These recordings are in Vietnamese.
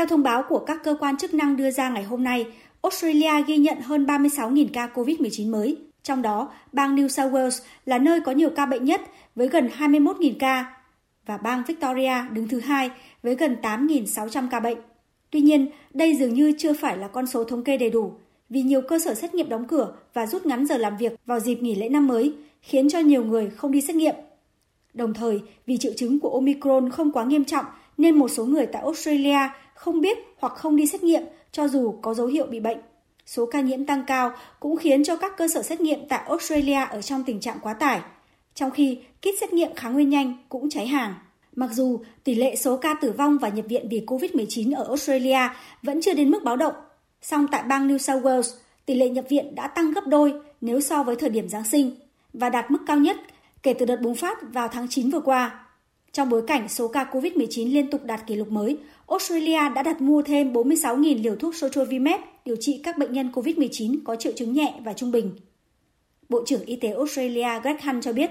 Theo thông báo của các cơ quan chức năng đưa ra ngày hôm nay, Australia ghi nhận hơn 36.000 ca COVID-19 mới. Trong đó, bang New South Wales là nơi có nhiều ca bệnh nhất với gần 21.000 ca và bang Victoria đứng thứ hai với gần 8.600 ca bệnh. Tuy nhiên, đây dường như chưa phải là con số thống kê đầy đủ vì nhiều cơ sở xét nghiệm đóng cửa và rút ngắn giờ làm việc vào dịp nghỉ lễ năm mới, khiến cho nhiều người không đi xét nghiệm. Đồng thời, vì triệu chứng của Omicron không quá nghiêm trọng nên một số người tại Australia không biết hoặc không đi xét nghiệm cho dù có dấu hiệu bị bệnh. Số ca nhiễm tăng cao cũng khiến cho các cơ sở xét nghiệm tại Australia ở trong tình trạng quá tải, trong khi kit xét nghiệm kháng nguyên nhanh cũng cháy hàng. Mặc dù tỷ lệ số ca tử vong và nhập viện vì COVID-19 ở Australia vẫn chưa đến mức báo động, song tại bang New South Wales, tỷ lệ nhập viện đã tăng gấp đôi nếu so với thời điểm Giáng sinh và đạt mức cao nhất kể từ đợt bùng phát vào tháng 9 vừa qua. Trong bối cảnh số ca COVID-19 liên tục đạt kỷ lục mới, Australia đã đặt mua thêm 46.000 liều thuốc Sotrovimab điều trị các bệnh nhân COVID-19 có triệu chứng nhẹ và trung bình. Bộ trưởng Y tế Australia Greg Hunt cho biết,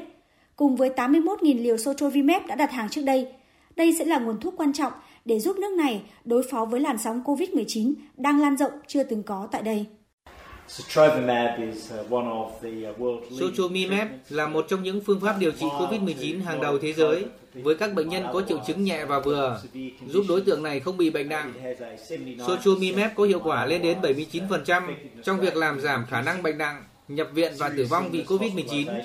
cùng với 81.000 liều Sotrovimab đã đặt hàng trước đây, đây sẽ là nguồn thuốc quan trọng để giúp nước này đối phó với làn sóng COVID-19 đang lan rộng chưa từng có tại đây. Sotrovimab là một trong những phương pháp điều trị COVID-19 hàng đầu thế giới với các bệnh nhân có triệu chứng nhẹ và vừa, giúp đối tượng này không bị bệnh nặng. Sotrovimab có hiệu quả lên đến 79% trong việc làm giảm khả năng bệnh nặng, nhập viện và tử vong vì COVID-19.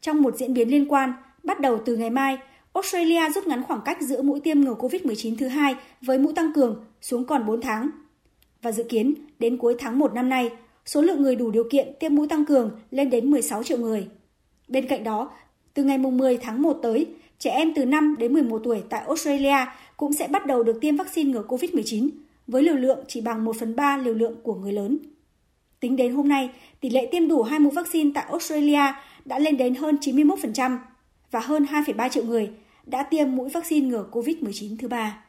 Trong một diễn biến liên quan, bắt đầu từ ngày mai, Australia rút ngắn khoảng cách giữa mũi tiêm ngừa COVID-19 thứ hai với mũi tăng cường xuống còn 4 tháng. Và dự kiến, đến cuối tháng 1 năm nay, số lượng người đủ điều kiện tiêm mũi tăng cường lên đến 16 triệu người. Bên cạnh đó, từ ngày 10 tháng 1 tới, trẻ em từ 5 đến 11 tuổi tại Australia cũng sẽ bắt đầu được tiêm vaccine ngừa COVID-19 với liều lượng chỉ bằng 1 phần 3 liều lượng của người lớn. Tính đến hôm nay, tỷ lệ tiêm đủ hai mũi vaccine tại Australia đã lên đến hơn 91% và hơn 2,3 triệu người đã tiêm mũi vaccine ngừa COVID-19 thứ ba.